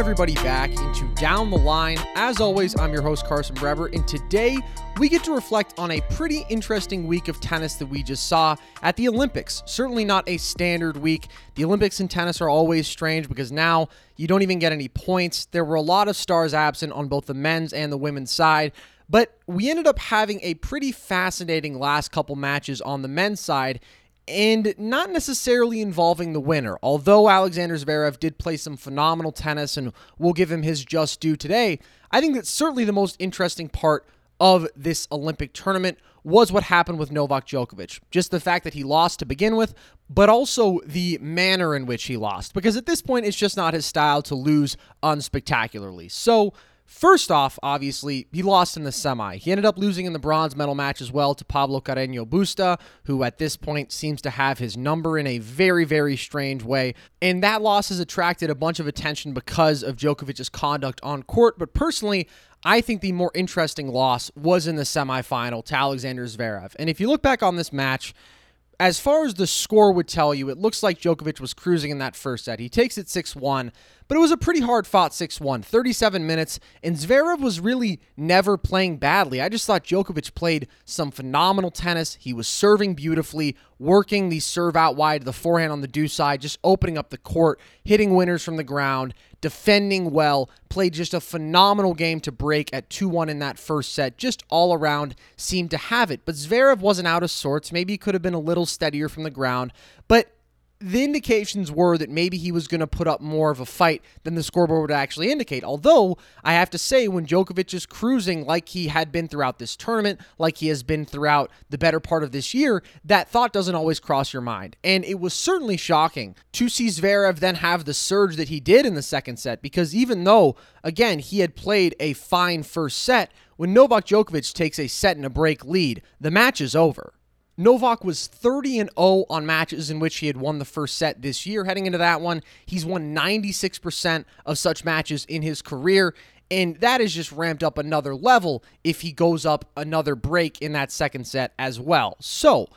everybody back into Down the Line. As always, I'm your host, Carson Brever, and today we get to reflect on a pretty interesting week of tennis that we just saw at the Olympics. Certainly not a standard week. The Olympics in tennis are always strange because now you don't even get any points. There were a lot of stars absent on both the men's and the women's side. But we ended up having a pretty fascinating last couple matches on the men's side and not necessarily involving the winner. Although Alexander Zverev did play some phenomenal tennis and we'll give him his just due today, I think that certainly the most interesting part of this Olympic tournament was what happened with Novak Djokovic. Just the fact that he lost to begin with, but also the manner in which he lost. Because at this point, it's just not his style to lose unspectacularly. So, First off, obviously, he lost in the semi. He ended up losing in the bronze medal match as well to Pablo Carreño Busta, who at this point seems to have his number in a very, very strange way. And that loss has attracted a bunch of attention because of Djokovic's conduct on court. But personally, I think the more interesting loss was in the semifinal to Alexander Zverev. And if you look back on this match, as far as the score would tell you, it looks like Djokovic was cruising in that first set. He takes it 6 1, but it was a pretty hard fought 6 1, 37 minutes, and Zverev was really never playing badly. I just thought Djokovic played some phenomenal tennis. He was serving beautifully, working the serve out wide, the forehand on the deuce side, just opening up the court, hitting winners from the ground, defending well, played just a phenomenal game to break at 2 1 in that first set. Just all around seemed to have it. But Zverev wasn't out of sorts. Maybe he could have been a little steadier from the ground. But the indications were that maybe he was going to put up more of a fight than the scoreboard would actually indicate. Although, I have to say, when Djokovic is cruising like he had been throughout this tournament, like he has been throughout the better part of this year, that thought doesn't always cross your mind. And it was certainly shocking to see Zverev then have the surge that he did in the second set, because even though, again, he had played a fine first set, when Novak Djokovic takes a set and a break lead, the match is over. Novak was 30 and 0 on matches in which he had won the first set this year. Heading into that one, he's won 96% of such matches in his career. And that is just ramped up another level if he goes up another break in that second set as well. So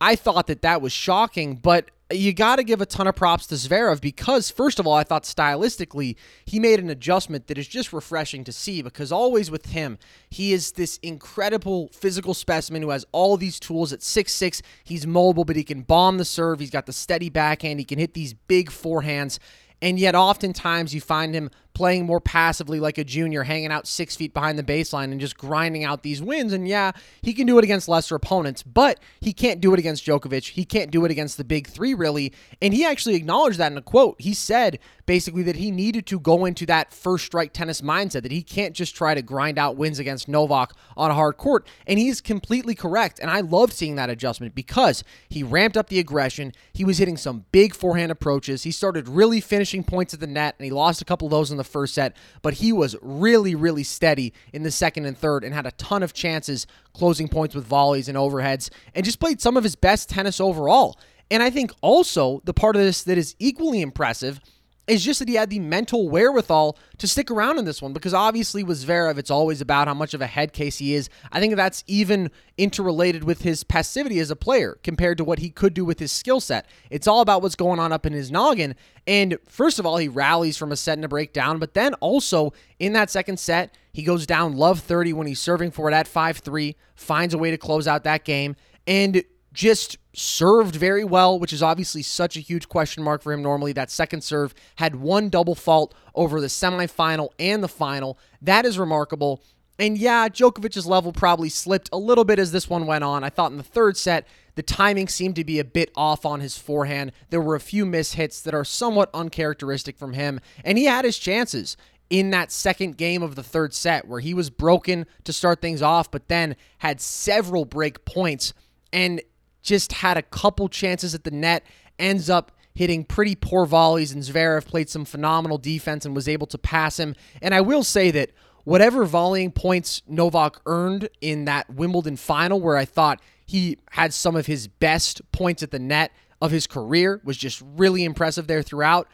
I thought that that was shocking, but you got to give a ton of props to Zverev because, first of all, I thought stylistically he made an adjustment that is just refreshing to see because always with him, he is this incredible physical specimen who has all these tools at six six. He's mobile, but he can bomb the serve. He's got the steady backhand. He can hit these big forehands. And yet, oftentimes, you find him playing more passively like a junior, hanging out six feet behind the baseline and just grinding out these wins. And yeah, he can do it against lesser opponents, but he can't do it against Djokovic. He can't do it against the big three, really. And he actually acknowledged that in a quote. He said basically that he needed to go into that first strike tennis mindset, that he can't just try to grind out wins against Novak on a hard court. And he's completely correct. And I love seeing that adjustment because he ramped up the aggression. He was hitting some big forehand approaches. He started really finishing points at the net, and he lost a couple of those in the the first set, but he was really, really steady in the second and third and had a ton of chances closing points with volleys and overheads and just played some of his best tennis overall. And I think also the part of this that is equally impressive is just that he had the mental wherewithal to stick around in this one because obviously with Zverev, it's always about how much of a head case he is. I think that's even interrelated with his passivity as a player compared to what he could do with his skill set. It's all about what's going on up in his noggin. And first of all, he rallies from a set and a breakdown, but then also in that second set, he goes down love 30 when he's serving for it at 5 3, finds a way to close out that game. And just served very well, which is obviously such a huge question mark for him normally. That second serve had one double fault over the semifinal and the final. That is remarkable. And yeah, Djokovic's level probably slipped a little bit as this one went on. I thought in the third set, the timing seemed to be a bit off on his forehand. There were a few miss hits that are somewhat uncharacteristic from him, and he had his chances in that second game of the third set where he was broken to start things off, but then had several break points. And just had a couple chances at the net, ends up hitting pretty poor volleys, and Zverev played some phenomenal defense and was able to pass him. And I will say that whatever volleying points Novak earned in that Wimbledon final, where I thought he had some of his best points at the net of his career, was just really impressive there throughout.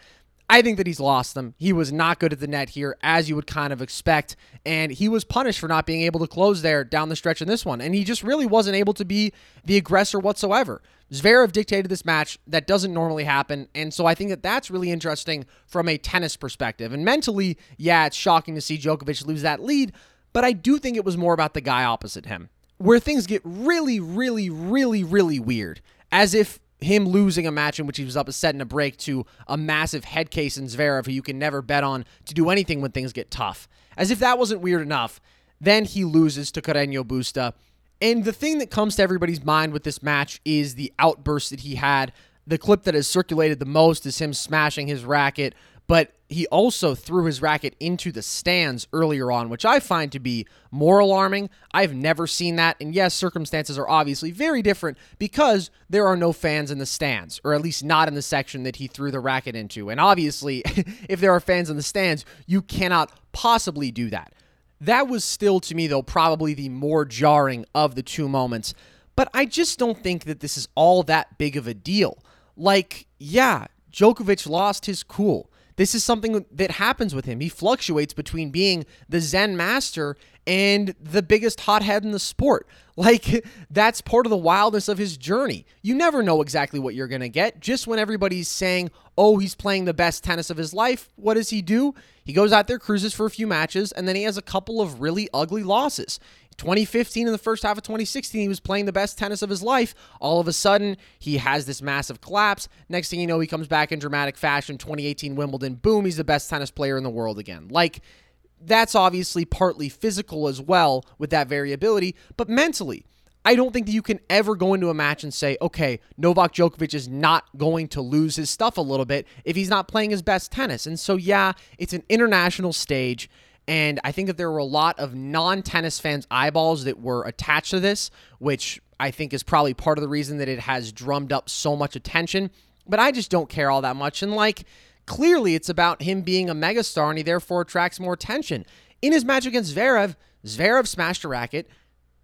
I think that he's lost them. He was not good at the net here, as you would kind of expect. And he was punished for not being able to close there down the stretch in this one. And he just really wasn't able to be the aggressor whatsoever. Zverev dictated this match. That doesn't normally happen. And so I think that that's really interesting from a tennis perspective. And mentally, yeah, it's shocking to see Djokovic lose that lead. But I do think it was more about the guy opposite him, where things get really, really, really, really weird. As if him losing a match in which he was up a set and a break to a massive head case in Zverev, who you can never bet on to do anything when things get tough. As if that wasn't weird enough, then he loses to Carreño Busta. And the thing that comes to everybody's mind with this match is the outburst that he had. The clip that has circulated the most is him smashing his racket but he also threw his racket into the stands earlier on, which I find to be more alarming. I've never seen that. And yes, circumstances are obviously very different because there are no fans in the stands, or at least not in the section that he threw the racket into. And obviously, if there are fans in the stands, you cannot possibly do that. That was still, to me, though, probably the more jarring of the two moments. But I just don't think that this is all that big of a deal. Like, yeah, Djokovic lost his cool. This is something that happens with him. He fluctuates between being the Zen master and the biggest hothead in the sport. Like, that's part of the wildness of his journey. You never know exactly what you're going to get. Just when everybody's saying, oh, he's playing the best tennis of his life, what does he do? He goes out there, cruises for a few matches, and then he has a couple of really ugly losses. 2015 in the first half of 2016, he was playing the best tennis of his life. All of a sudden, he has this massive collapse. Next thing you know, he comes back in dramatic fashion. 2018 Wimbledon, boom, he's the best tennis player in the world again. Like, that's obviously partly physical as well with that variability, but mentally, I don't think that you can ever go into a match and say, okay, Novak Djokovic is not going to lose his stuff a little bit if he's not playing his best tennis. And so, yeah, it's an international stage. And I think that there were a lot of non tennis fans' eyeballs that were attached to this, which I think is probably part of the reason that it has drummed up so much attention. But I just don't care all that much. And like, clearly it's about him being a megastar and he therefore attracts more attention. In his match against Zverev, Zverev smashed a racket.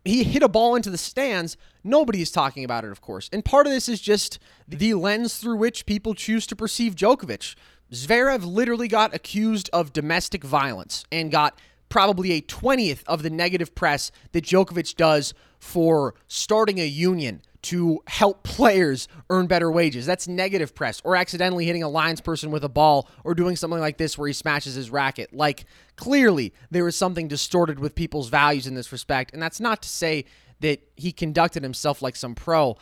He hit a ball into the stands. Nobody is talking about it, of course. And part of this is just the lens through which people choose to perceive Djokovic. Zverev literally got accused of domestic violence and got probably a 20th of the negative press that Djokovic does for starting a union to help players earn better wages. That's negative press, or accidentally hitting a lines person with a ball, or doing something like this where he smashes his racket. Like, clearly, there is something distorted with people's values in this respect, and that's not to say that he conducted himself like some pro.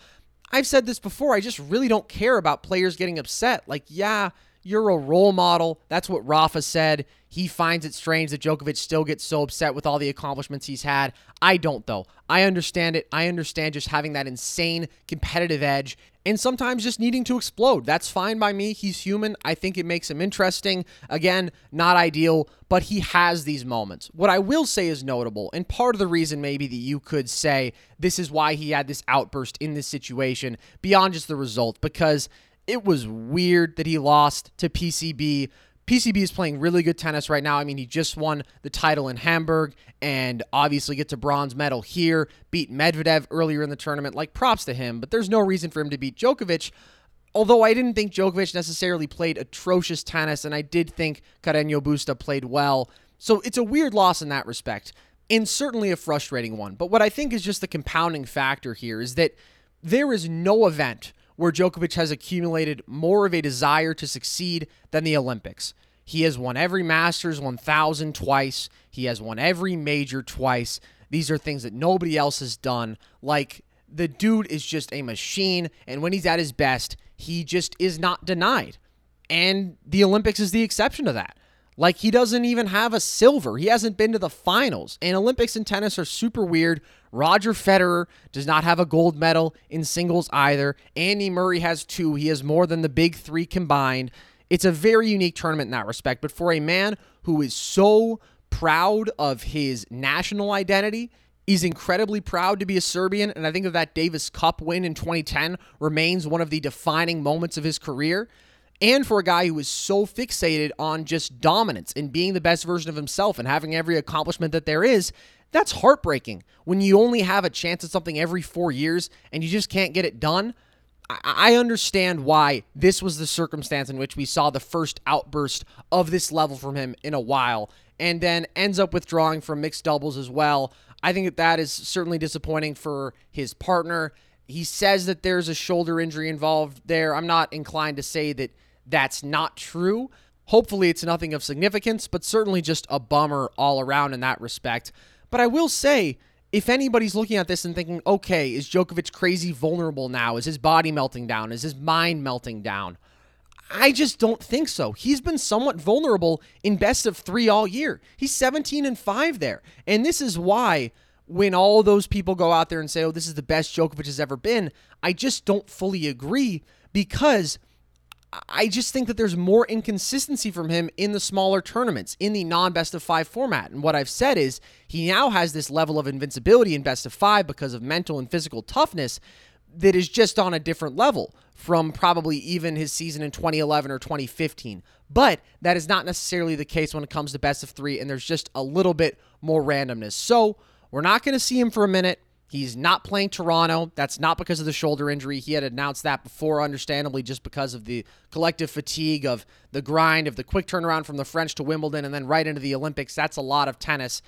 I've said this before, I just really don't care about players getting upset. Like, yeah, you're a role model. That's what Rafa said. He finds it strange that Djokovic still gets so upset with all the accomplishments he's had. I don't, though. I understand it. I understand just having that insane competitive edge and sometimes just needing to explode. That's fine by me. He's human. I think it makes him interesting. Again, not ideal, but he has these moments. What I will say is notable, and part of the reason maybe that you could say this is why he had this outburst in this situation beyond just the result, because it was weird that he lost to PCB. PCB is playing really good tennis right now. I mean, he just won the title in Hamburg and obviously gets a bronze medal here, beat Medvedev earlier in the tournament. Like, props to him, but there's no reason for him to beat Djokovic. Although I didn't think Djokovic necessarily played atrocious tennis, and I did think Carreño Busta played well. So it's a weird loss in that respect, and certainly a frustrating one. But what I think is just the compounding factor here is that there is no event where Djokovic has accumulated more of a desire to succeed than the Olympics. He has won every Masters 1000 twice. He has won every major twice. These are things that nobody else has done. Like, the dude is just a machine. And when he's at his best, he just is not denied. And the Olympics is the exception to that. Like he doesn't even have a silver. He hasn't been to the finals. And Olympics and tennis are super weird. Roger Federer does not have a gold medal in singles either. Andy Murray has two. He has more than the big three combined. It's a very unique tournament in that respect. But for a man who is so proud of his national identity, He's incredibly proud to be a Serbian, and I think that that Davis Cup win in 2010 remains one of the defining moments of his career and for a guy who is so fixated on just dominance and being the best version of himself and having every accomplishment that there is, that's heartbreaking when you only have a chance at something every four years and you just can't get it done. I understand why this was the circumstance in which we saw the first outburst of this level from him in a while, and then ends up withdrawing from mixed doubles as well. I think that that is certainly disappointing for his partner. He says that there's a shoulder injury involved there. I'm not inclined to say that that's not true. Hopefully, it's nothing of significance, but certainly just a bummer all around in that respect. But I will say, if anybody's looking at this and thinking, okay, is Djokovic crazy vulnerable now? Is his body melting down? Is his mind melting down? I just don't think so. He's been somewhat vulnerable in best of three all year. He's 17 and 5 there. And this is why when all those people go out there and say, oh, this is the best Djokovic has ever been, I just don't fully agree because I just think that there's more inconsistency from him in the smaller tournaments, in the non best of five format. And what I've said is he now has this level of invincibility in best of five because of mental and physical toughness that is just on a different level from probably even his season in 2011 or 2015. But that is not necessarily the case when it comes to best of three, and there's just a little bit more randomness. So we're not going to see him for a minute. He's not playing Toronto. That's not because of the shoulder injury. He had announced that before, understandably, just because of the collective fatigue of the grind of the quick turnaround from the French to Wimbledon and then right into the Olympics. That's a lot of tennis.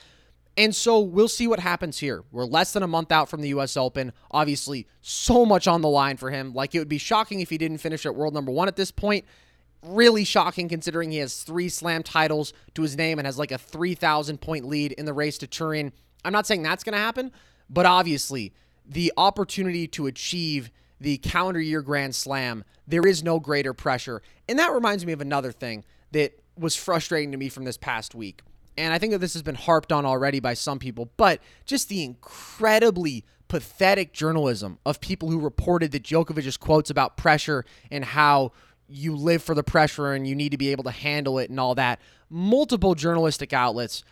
And so we'll see what happens here. We're less than a month out from the US Open. Obviously, so much on the line for him. Like, it would be shocking if he didn't finish at world number one at this point. Really shocking considering he has three slam titles to his name and has like a 3,000 point lead in the race to Turin. I'm not saying that's going to happen, but obviously, the opportunity to achieve the calendar year Grand Slam, there is no greater pressure. And that reminds me of another thing that was frustrating to me from this past week. And I think that this has been harped on already by some people, but just the incredibly pathetic journalism of people who reported that Djokovic's quotes about pressure and how you live for the pressure and you need to be able to handle it and all that. Multiple journalistic outlets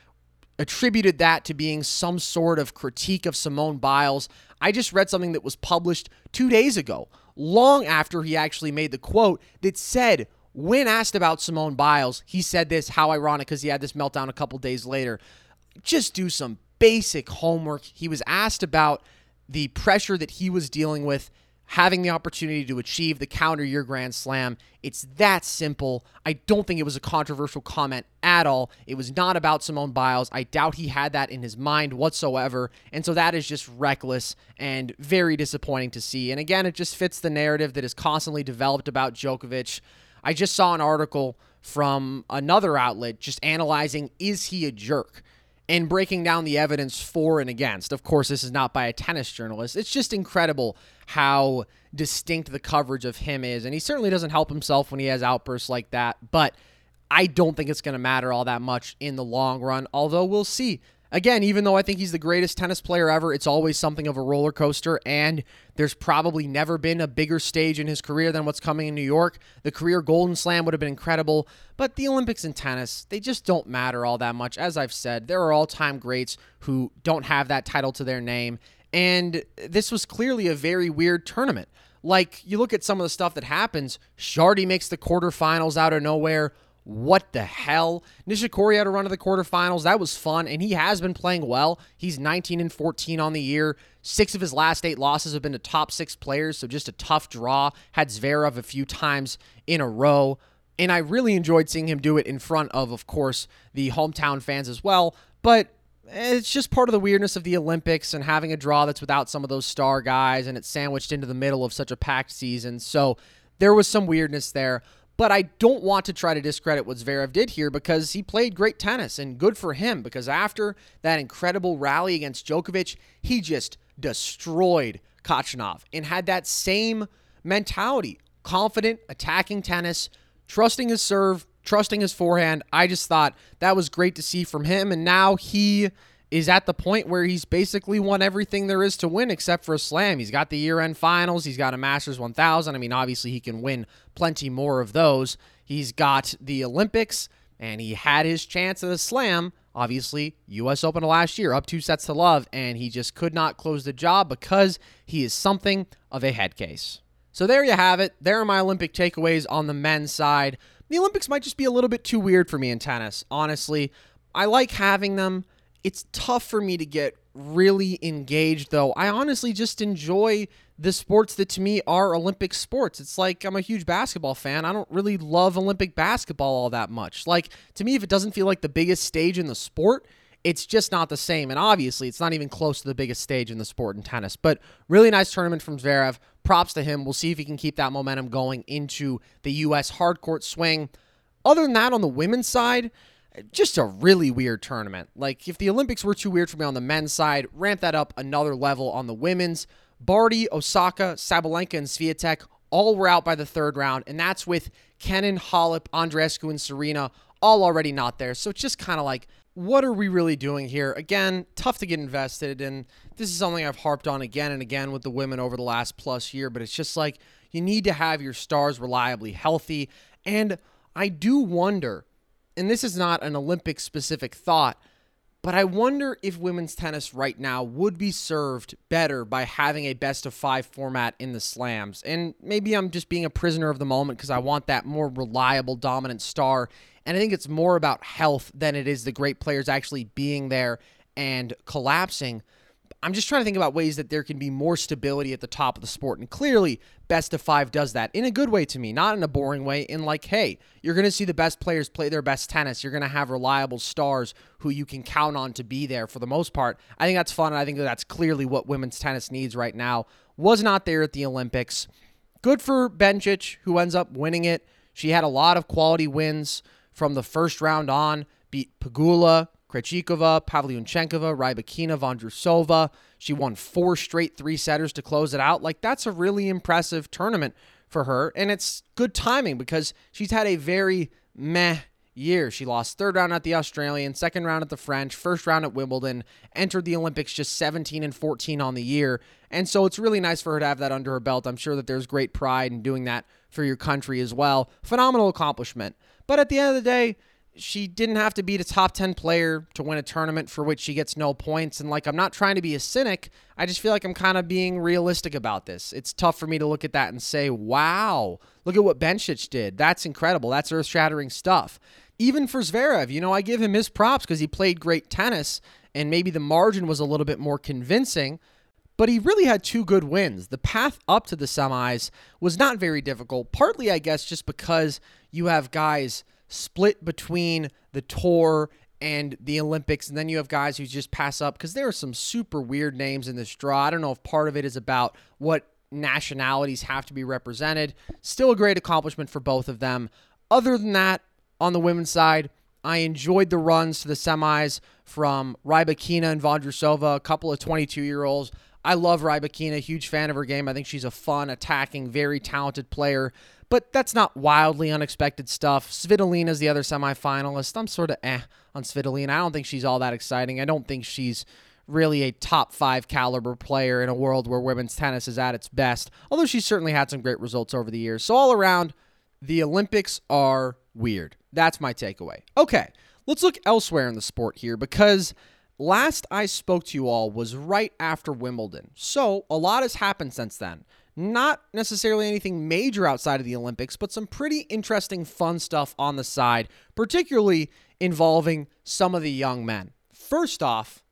attributed that to being some sort of critique of Simone Biles. I just read something that was published two days ago, long after he actually made the quote that said, when asked about Simone Biles, he said this, how ironic because he had this meltdown a couple days later. Just do some basic homework. He was asked about the pressure that he was dealing with having the opportunity to achieve the calendar year Grand Slam. It's that simple. I don't think it was a controversial comment at all. It was not about Simone Biles. I doubt he had that in his mind whatsoever. And so that is just reckless and very disappointing to see. And again, it just fits the narrative that is constantly developed about Djokovic. I just saw an article from another outlet just analyzing is he a jerk? and breaking down the evidence for and against. Of course, this is not by a tennis journalist. It's just incredible how distinct the coverage of him is. And he certainly doesn't help himself when he has outbursts like that. But I don't think it's going to matter all that much in the long run, although we'll see. Again, even though I think he's the greatest tennis player ever, it's always something of a roller coaster, and there's probably never been a bigger stage in his career than what's coming in New York. The career Golden Slam would have been incredible, but the Olympics and tennis, they just don't matter all that much. As I've said, there are all time greats who don't have that title to their name, and this was clearly a very weird tournament. Like, you look at some of the stuff that happens, Chardy makes the quarterfinals out of nowhere. What the hell? Nishikori had a run to the quarterfinals. That was fun, and he has been playing well. He's 19 and 14 on the year. Six of his last eight losses have been to top six players, so just a tough draw. Had Zverev a few times in a row, and I really enjoyed seeing him do it in front of, of course, the hometown fans as well. But it's just part of the weirdness of the Olympics and having a draw that's without some of those star guys, and it's sandwiched into the middle of such a packed season. So there was some weirdness there. But I don't want to try to discredit what Zverev did here because he played great tennis and good for him because after that incredible rally against Djokovic, he just destroyed Khachanov and had that same mentality confident, attacking tennis, trusting his serve, trusting his forehand. I just thought that was great to see from him. And now he is at the point where he's basically won everything there is to win except for a slam. He's got the year end finals, he's got a Masters 1000. I mean, obviously, he can win plenty more of those. He's got the Olympics, and he had his chance at a slam. Obviously, U.S. Open last year, up two sets to love, and he just could not close the job because he is something of a head case. So there you have it. There are my Olympic takeaways on the men's side. The Olympics might just be a little bit too weird for me in tennis, honestly. I like having them it's tough for me to get really engaged though. I honestly just enjoy the sports that to me are Olympic sports. It's like I'm a huge basketball fan. I don't really love Olympic basketball all that much. Like to me if it doesn't feel like the biggest stage in the sport, it's just not the same. And obviously, it's not even close to the biggest stage in the sport in tennis. But really nice tournament from Zverev. Props to him. We'll see if he can keep that momentum going into the U.S. hardcourt swing. Other than that, on the women's side, just a really weird tournament. Like, if the Olympics were too weird for me on the men's side, ramp that up another level on the women's. Barty, Osaka, Sabalenka, and Swiatek all were out by the third round, and that's with Kenin, Halep, Andreescu, and Serena all already not there. So it's just kind of like, what are we really doing here? Again, tough to get invested, and this is something I've harped on again and again with the women over the last plus year, but it's just like you need to have your stars reliably healthy. And I do wonder, and this is not an Olympic specific thought, but I wonder if women's tennis right now would be served better by having a best of five format in the slams. And maybe I'm just being a prisoner of the moment because I want that more reliable, dominant star. And I think it's more about health than it is the great players actually being there and collapsing. I'm just trying to think about ways that there can be more stability at the top of the sport. And clearly, best of five does that in a good way to me, not in a boring way. In like, hey, you're going to see the best players play their best tennis. You're going to have reliable stars who you can count on to be there for the most part. I think that's fun. And I think that that's clearly what women's tennis needs right now. Was not there at the Olympics. Good for Bencic, who ends up winning it. She had a lot of quality wins from the first round on, beat Pegula, Krejcikova, Pavlyuchenkova, Rybakina, Vondrousova. She won four straight three setters to close it out. Like, that's a really impressive tournament for her. And it's good timing because she's had a very meh year. She lost third round at the Australian, second round at the French, first round at Wimbledon, entered the Olympics just 17 and 14 on the year. And so it's really nice for her to have that under her belt. I'm sure that there's great pride in doing that for your country as well. Phenomenal accomplishment. But at the end of the day, she didn't have to beat a top 10 player to win a tournament for which she gets no points. And like, I'm not trying to be a cynic. I just feel like I'm kind of being realistic about this. It's tough for me to look at that and say, wow, look at what Bencic did. That's incredible. That's earth shattering stuff. Even for Zverev, you know, I give him his props because he played great tennis and maybe the margin was a little bit more convincing. But he really had two good wins. The path up to the semis was not very difficult, partly, I guess, just because you have guys split between the tour and the Olympics, and then you have guys who just pass up because there are some super weird names in this draw. I don't know if part of it is about what nationalities have to be represented. Still a great accomplishment for both of them. Other than that, on the women's side, I enjoyed the runs to the semis from Rybakina and Vondrousova, a couple of 22 year olds. I love Rybakina, huge fan of her game. I think she's a fun, attacking, very talented player but that's not wildly unexpected stuff. Svitolina is the other semifinalist. I'm sort of eh on Svitolina. I don't think she's all that exciting. I don't think she's really a top five caliber player in a world where women's tennis is at its best, although she's certainly had some great results over the years. So, all around, the Olympics are weird. That's my takeaway. Okay, let's look elsewhere in the sport here because last I spoke to you all was right after Wimbledon. So, a lot has happened since then. Not necessarily anything major outside of the Olympics, but some pretty interesting, fun stuff on the side, particularly involving some of the young men. First off,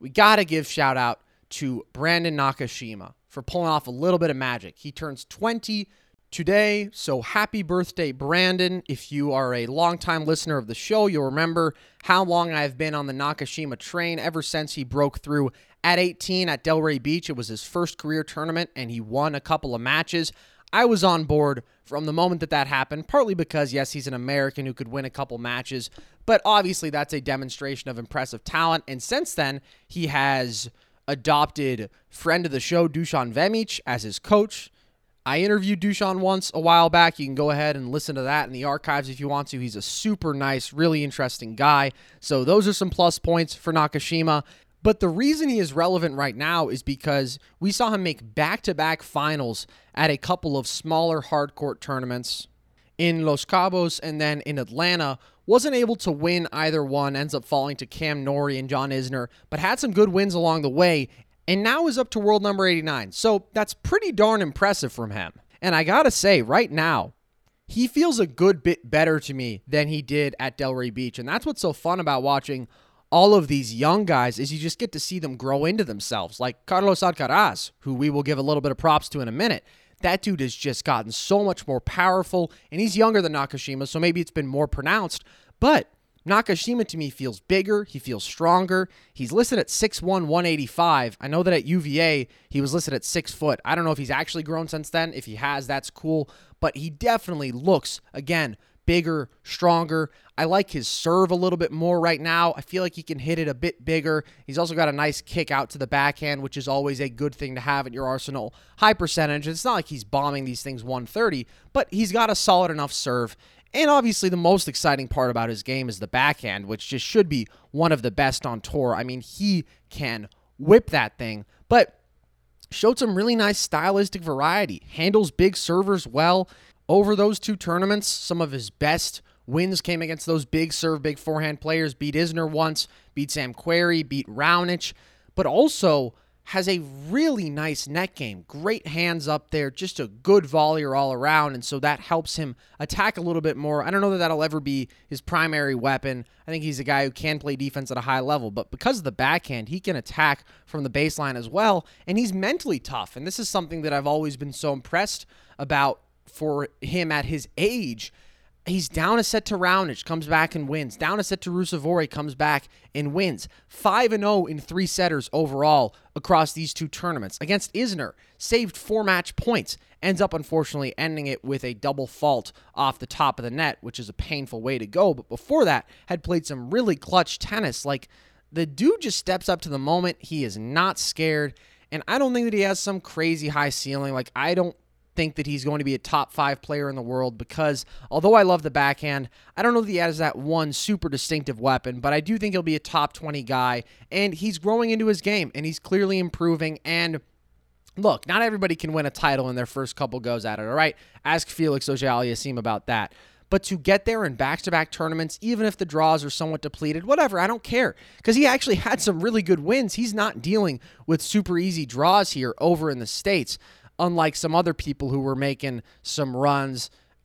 we got to give shout out to Brandon Nakashima for pulling off a little bit of magic. He turns 20 today, so happy birthday, Brandon. If you are a longtime listener of the show, you'll remember how long I've been on the Nakashima train ever since he broke through at 18 at Delray Beach. It was his first career tournament, and he won a couple of matches. I was on board from the moment that that happened, partly because, yes, he's an American who could win a couple matches, but obviously that's a demonstration of impressive talent. And since then, he has adopted friend of the show, Dusan Vemic, as his coach. I interviewed Dushan once a while back. You can go ahead and listen to that in the archives if you want to. He's a super nice, really interesting guy. So, those are some plus points for Nakashima. But the reason he is relevant right now is because we saw him make back to back finals at a couple of smaller hardcourt tournaments in Los Cabos and then in Atlanta. Wasn't able to win either one, ends up falling to Cam Norrie and John Isner, but had some good wins along the way, and now is up to world number 89. So that's pretty darn impressive from him. And I gotta say, right now, he feels a good bit better to me than he did at Delray Beach. And that's what's so fun about watching all of these young guys is you just get to see them grow into themselves, like Carlos Alcaraz, who we will give a little bit of props to in a minute. That dude has just gotten so much more powerful, and he's younger than Nakashima, so maybe it's been more pronounced. But Nakashima to me feels bigger. He feels stronger. He's listed at 6'1, 185. I know that at UVA, he was listed at 6 foot. I don't know if he's actually grown since then. If he has, that's cool. But he definitely looks, again, bigger, stronger. I like his serve a little bit more right now. I feel like he can hit it a bit bigger. He's also got a nice kick out to the backhand, which is always a good thing to have at your arsenal. High percentage. It's not like he's bombing these things 130, but he's got a solid enough serve. And obviously, the most exciting part about his game is the backhand, which just should be one of the best on tour. I mean, he can whip that thing, but showed some really nice stylistic variety. Handles big servers well. Over those two tournaments, some of his best wins came against those big serve, big forehand players. Beat Isner once, beat Sam Querrey, beat Raonic, but also has a really nice net game. Great hands up there, just a good volleyer all around. And so that helps him attack a little bit more. I don't know that that'll ever be his primary weapon. I think he's a guy who can play defense at a high level, but because of the backhand, he can attack from the baseline as well. And he's mentally tough. And this is something that I've always been so impressed about for him at his age He's down a set to Raonic, comes back and wins. Down a set to Ruusuvuori, comes back and wins. 5 and 0 in three setters overall across these two tournaments. Against Isner, saved four match points. Ends up unfortunately ending it with a double fault off the top of the net, which is a painful way to go. But before that, had played some really clutch tennis. Like the dude just steps up to the moment. He is not scared. And I don't think that he has some crazy high ceiling. Like, I don't think that he's going to be a top five player in the world because although I love the backhand, I don't know that he has that one super distinctive weapon, but I do think he'll be a top 20 guy. And he's growing into his game and he's clearly improving. And look, not everybody can win a title in their first couple goes at it, all right? Ask Felix Auger-Aliassime about that. But to get there in back to back tournaments, even if the draws are somewhat depleted, whatever, I don't care. Because he actually had some really good wins. He's not dealing with super easy draws here over in the States unlike some other people who were making some runs,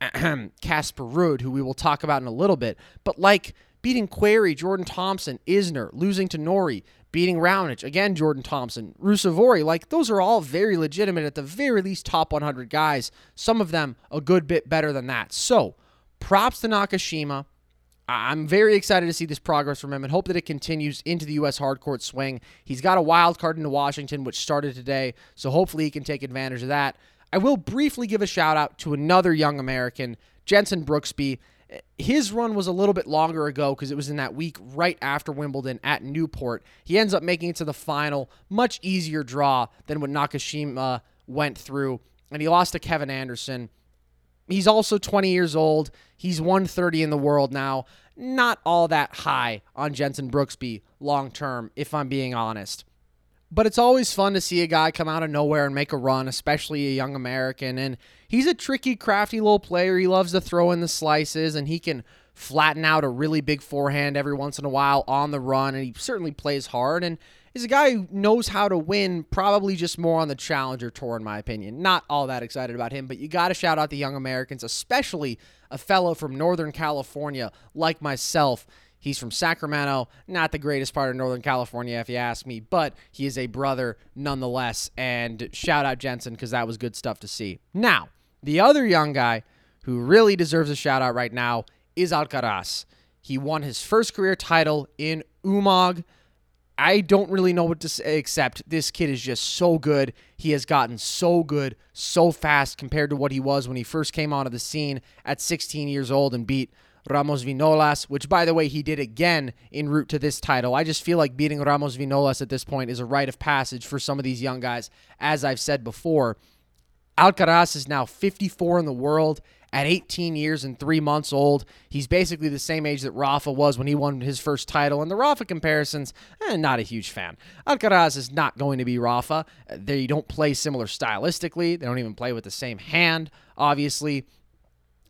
Casper Ruud, who we will talk about in a little bit, but like beating Querrey, Jordan Thompson, Isner, losing to Norrie, beating Raonic, again Jordan Thompson, Ruusuvuori, like those are all very legitimate, at the very least top 100 guys, some of them a good bit better than that. So props to Nakashima. I'm very excited to see this progress from him and hope that it continues into the U.S. hardcourt swing. He's got a wild card into Washington, which started today, so hopefully he can take advantage of that. I will briefly give a shout out to another young American, Jensen Brooksby. His run was a little bit longer ago because it was in that week right after Wimbledon at Newport. He ends up making it to the final, much easier draw than what Nakashima went through, and he lost to Kevin Anderson. He's also 20 years old. He's 130 in the world now. Not all that high on Jensen Brooksby long term, if I'm being honest. But it's always fun to see a guy come out of nowhere and make a run, especially a young American. And he's a tricky, crafty little player. He loves to throw in the slices, and he can flatten out a really big forehand every once in a while on the run. And he certainly plays hard. And is a guy who knows how to win, probably just more on the Challenger Tour, in my opinion. Not all that excited about him, but you got to shout out the young Americans, especially a fellow from Northern California like myself. He's from Sacramento, not the greatest part of Northern California, if you ask me, but he is a brother nonetheless. And shout out Jensen because that was good stuff to see. Now, the other young guy who really deserves a shout out right now is Alcaraz. He won his first career title in Umag. I don't really know what to say except this kid is just so good. He has gotten so good so fast compared to what he was when he first came onto the scene at 16 years old and beat Ramos Vinolas, which by the way he did again en route to this title. I just feel like beating Ramos Vinolas at this point is a rite of passage for some of these young guys, as I've said before. Alcaraz is now 54 in the world at 18 years and three months old. He's basically the same age that Rafa was when he won his first title. And the Rafa comparisons, eh, not a huge fan. Alcaraz is not going to be Rafa. They don't play similar stylistically, they don't even play with the same hand, obviously.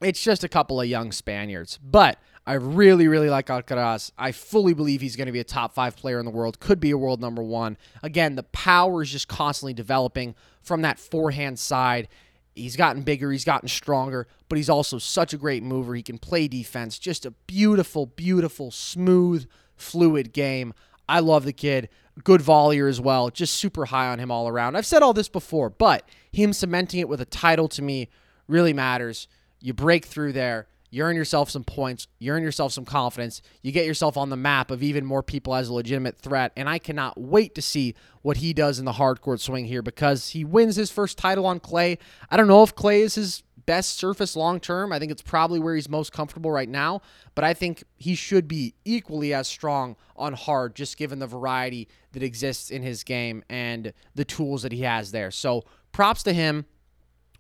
It's just a couple of young Spaniards. But I really, really like Alcaraz. I fully believe he's going to be a top five player in the world, could be a world number one. Again, the power is just constantly developing from that forehand side. He's gotten bigger, he's gotten stronger, but he's also such a great mover. He can play defense. Just a beautiful, beautiful, smooth fluid game. I love the kid. Good volleyer as well. Just super high on him all around. I've said all this before, but him cementing it with a title to me really matters. You break through there. You earn yourself some points. You earn yourself some confidence. You get yourself on the map of even more people as a legitimate threat. And I cannot wait to see what he does in the hard court swing here because he wins his first title on clay. I don't know if clay is his best surface long term. I think it's probably where he's most comfortable right now, but I think he should be equally as strong on hard just given the variety that exists in his game and the tools that he has there. So, props to him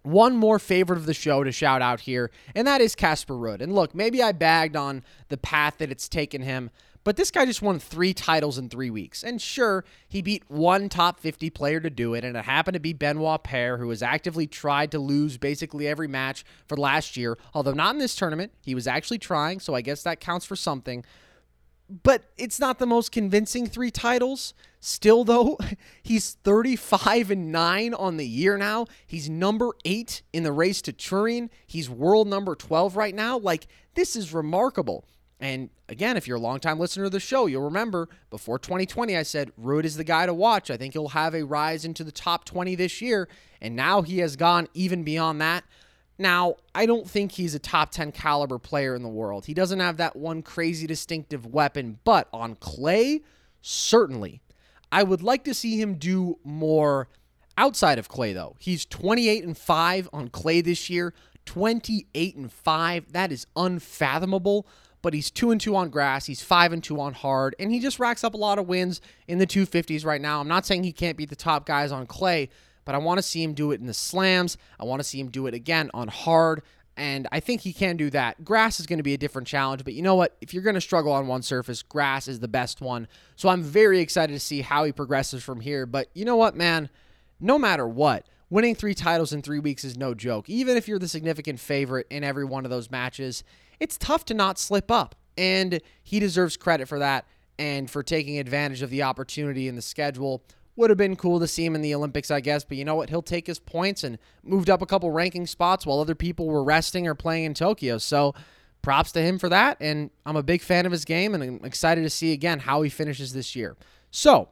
one more favorite of the show to shout out here, and that is Casper Ruud. And look, maybe I bagged on the path that it's taken him, but this guy just won three titles in three weeks. And sure, he beat one top 50 player to do it, and it happened to be Benoit Paire, who has actively tried to lose basically every match for last year. Although not in this tournament, he was actually trying, so I guess that counts for something but it's not the most convincing three titles. Still, though, he's 35 and 9 on the year now. He's number eight in the race to Turin. He's world number 12 right now. Like, this is remarkable. And again, if you're a longtime listener of the show, you'll remember before 2020, I said Ruud is the guy to watch. I think he'll have a rise into the top 20 this year. And now he has gone even beyond that. Now, I don't think he's a top 10 caliber player in the world. He doesn't have that one crazy distinctive weapon, but on clay, certainly. I would like to see him do more outside of clay though. He's 28 and 5 on clay this year. 28 and 5. That is unfathomable, but he's 2 and 2 on grass, he's 5 and 2 on hard, and he just racks up a lot of wins in the 250s right now. I'm not saying he can't beat the top guys on clay, but I want to see him do it in the slams. I want to see him do it again on hard. And I think he can do that. Grass is going to be a different challenge, but you know what? If you're going to struggle on one surface, grass is the best one. So I'm very excited to see how he progresses from here. But you know what, man? No matter what, winning three titles in three weeks is no joke. Even if you're the significant favorite in every one of those matches, it's tough to not slip up. And he deserves credit for that and for taking advantage of the opportunity in the schedule would have been cool to see him in the Olympics, I guess. But you know what? He'll take his points and moved up a couple ranking spots while other people were resting or playing in Tokyo. So props to him for that. And I'm a big fan of his game and I'm excited to see again how he finishes this year. So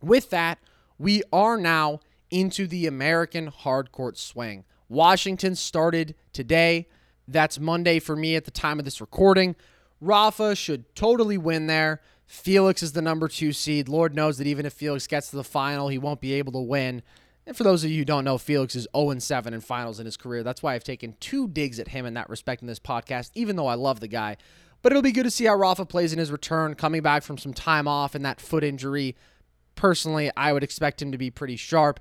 with that, we are now into the American hardcourt swing. Washington started today. That's Monday for me at the time of this recording. Rafa should totally win there. Felix is the number two seed. Lord knows that even if Felix gets to the final, he won't be able to win. And for those of you who don't know, Felix is 0 7 in finals in his career. That's why I've taken two digs at him in that respect in this podcast, even though I love the guy. But it'll be good to see how Rafa plays in his return, coming back from some time off and that foot injury. Personally, I would expect him to be pretty sharp.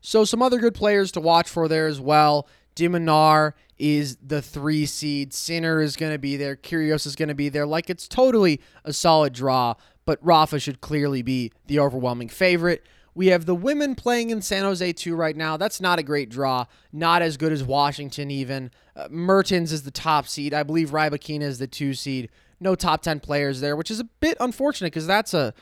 So, some other good players to watch for there as well. De Minaur is the three seed. Sinner is going to be there. Kyrgios is going to be there. Like it's totally a solid draw, but Rafa should clearly be the overwhelming favorite. We have the women playing in San Jose too right now. That's not a great draw. Not as good as Washington even. Uh, Mertens is the top seed. I believe Rybakina is the two seed. No top 10 players there, which is a bit unfortunate because that's a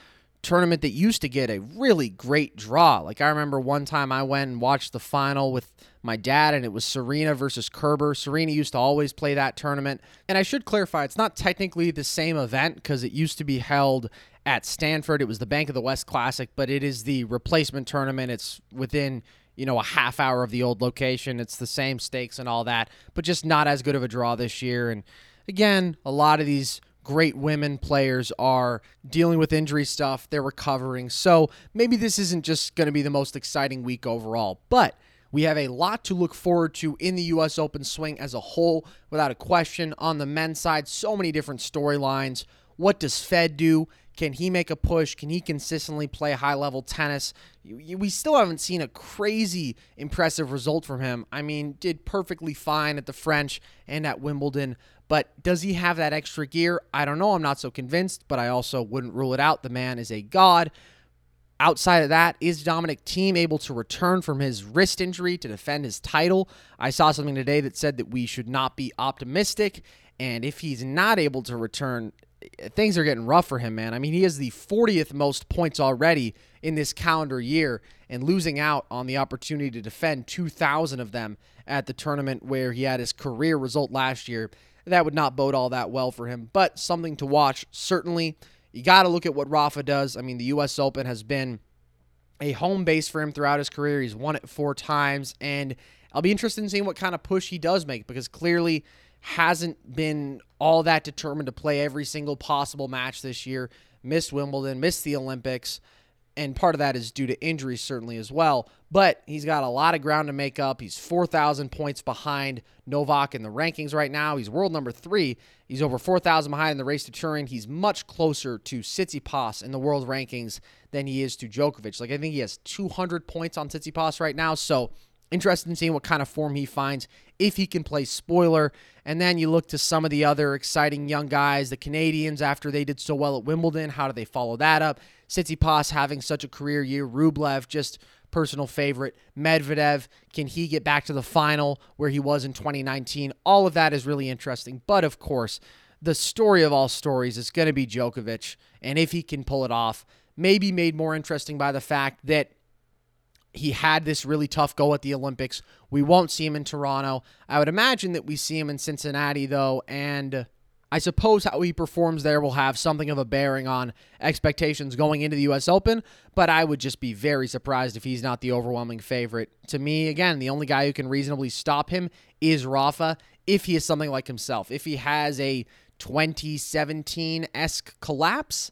tournament that used to get a really great draw. Like I remember one time I went and watched the final with my dad, and it was Serena versus Kerber. Serena used to always play that tournament. And I should clarify, it's not technically the same event because it used to be held at Stanford. It was the Bank of the West Classic, but it is the replacement tournament. It's within you know a half hour of the old location. It's the same stakes and all that, but just not as good of a draw this year. And again, a lot of these great women players are dealing with injury stuff. They're recovering. So maybe this isn't just going to be the most exciting week overall, but we have a lot to look forward to in the U.S. Open swing as a whole, without a question. On the men's side, so many different storylines. What does Fed do? Can he make a push? Can he consistently play high level tennis? We still haven't seen a crazy impressive result from him. I mean, did perfectly fine at the French and at Wimbledon, but does he have that extra gear? I don't know. I'm not so convinced, but I also wouldn't rule it out. The man is a god. Outside of that, is Dominic Thiem able to return from his wrist injury to defend his title? I saw something today that said that we should not be optimistic. And if he's not able to return, things are getting rough for him, man. I mean, he has the 40th most points already in this calendar year and losing out on the opportunity to defend 2,000 of them at the tournament where he had his career result last year. That would not bode all that well for him, but something to watch, certainly You got to look at what Rafa does. I mean, the U.S. Open has been a home base for him throughout his career. He's won it four times, and I'll be interested in seeing what kind of push he does make because clearly hasn't been all that determined to play every single possible match this year. Missed Wimbledon, missed the Olympics and part of that is due to injuries certainly as well. But he's got a lot of ground to make up. He's 4,000 points behind Novak in the rankings right now. He's world number three. He's over 4,000 behind in the race to Turin. He's much closer to Tsitsipas in the world rankings than he is to Djokovic. Like I think he has 200 points on Tsitsipas right now. So interested in seeing what kind of form he finds if he can play spoiler. And then you look to some of the other exciting young guys, the Canadians, after they did so well at Wimbledon. How do they follow that up? Tsitsipas having such a career year. Rublev, just personal favorite. Medvedev, can he get back to the final where he was in 2019? All of that is really interesting. But of course, the story of all stories is going to be Djokovic. And if he can pull it off, maybe made more interesting by the fact that he had this really tough go at the Olympics. We won't see him in Toronto. I would imagine that we see him in Cincinnati, though, and I suppose how he performs there will have something of a bearing on expectations going into the U.S. Open, but I would just be very surprised if he's not the overwhelming favorite. To me, again, the only guy who can reasonably stop him is Rafa if he is something like himself. If he has a 2017 esque collapse,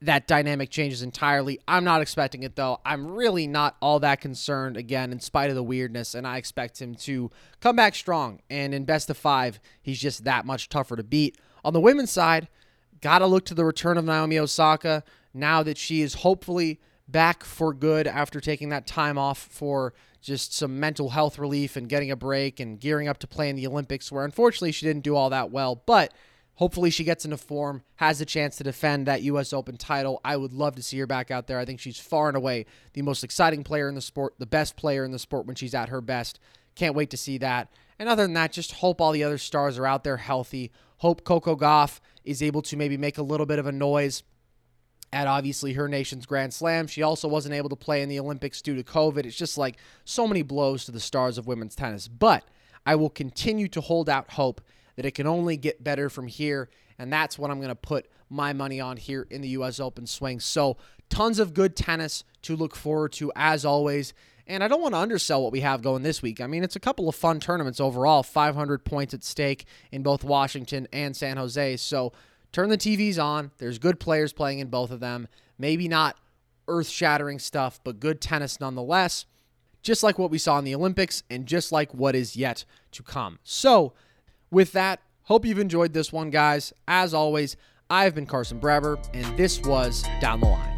that dynamic changes entirely. I'm not expecting it though. I'm really not all that concerned again, in spite of the weirdness, and I expect him to come back strong. And in best of five, he's just that much tougher to beat. On the women's side, gotta look to the return of Naomi Osaka now that she is hopefully back for good after taking that time off for just some mental health relief and getting a break and gearing up to play in the Olympics, where unfortunately she didn't do all that well. But Hopefully, she gets into form, has a chance to defend that U.S. Open title. I would love to see her back out there. I think she's far and away the most exciting player in the sport, the best player in the sport when she's at her best. Can't wait to see that. And other than that, just hope all the other stars are out there healthy. Hope Coco Gauff is able to maybe make a little bit of a noise at obviously her nation's Grand Slam. She also wasn't able to play in the Olympics due to COVID. It's just like so many blows to the stars of women's tennis. But I will continue to hold out hope that it can only get better from here. And that's what I'm going to put my money on here in the U.S. Open swing. So, tons of good tennis to look forward to as always. And I don't want to undersell what we have going this week. I mean, it's a couple of fun tournaments overall 500 points at stake in both Washington and San Jose. So, turn the TVs on. There's good players playing in both of them. Maybe not earth shattering stuff, but good tennis nonetheless. Just like what we saw in the Olympics and just like what is yet to come. So, with that, hope you've enjoyed this one, guys. As always, I've been Carson Brever, and this was Down the Line.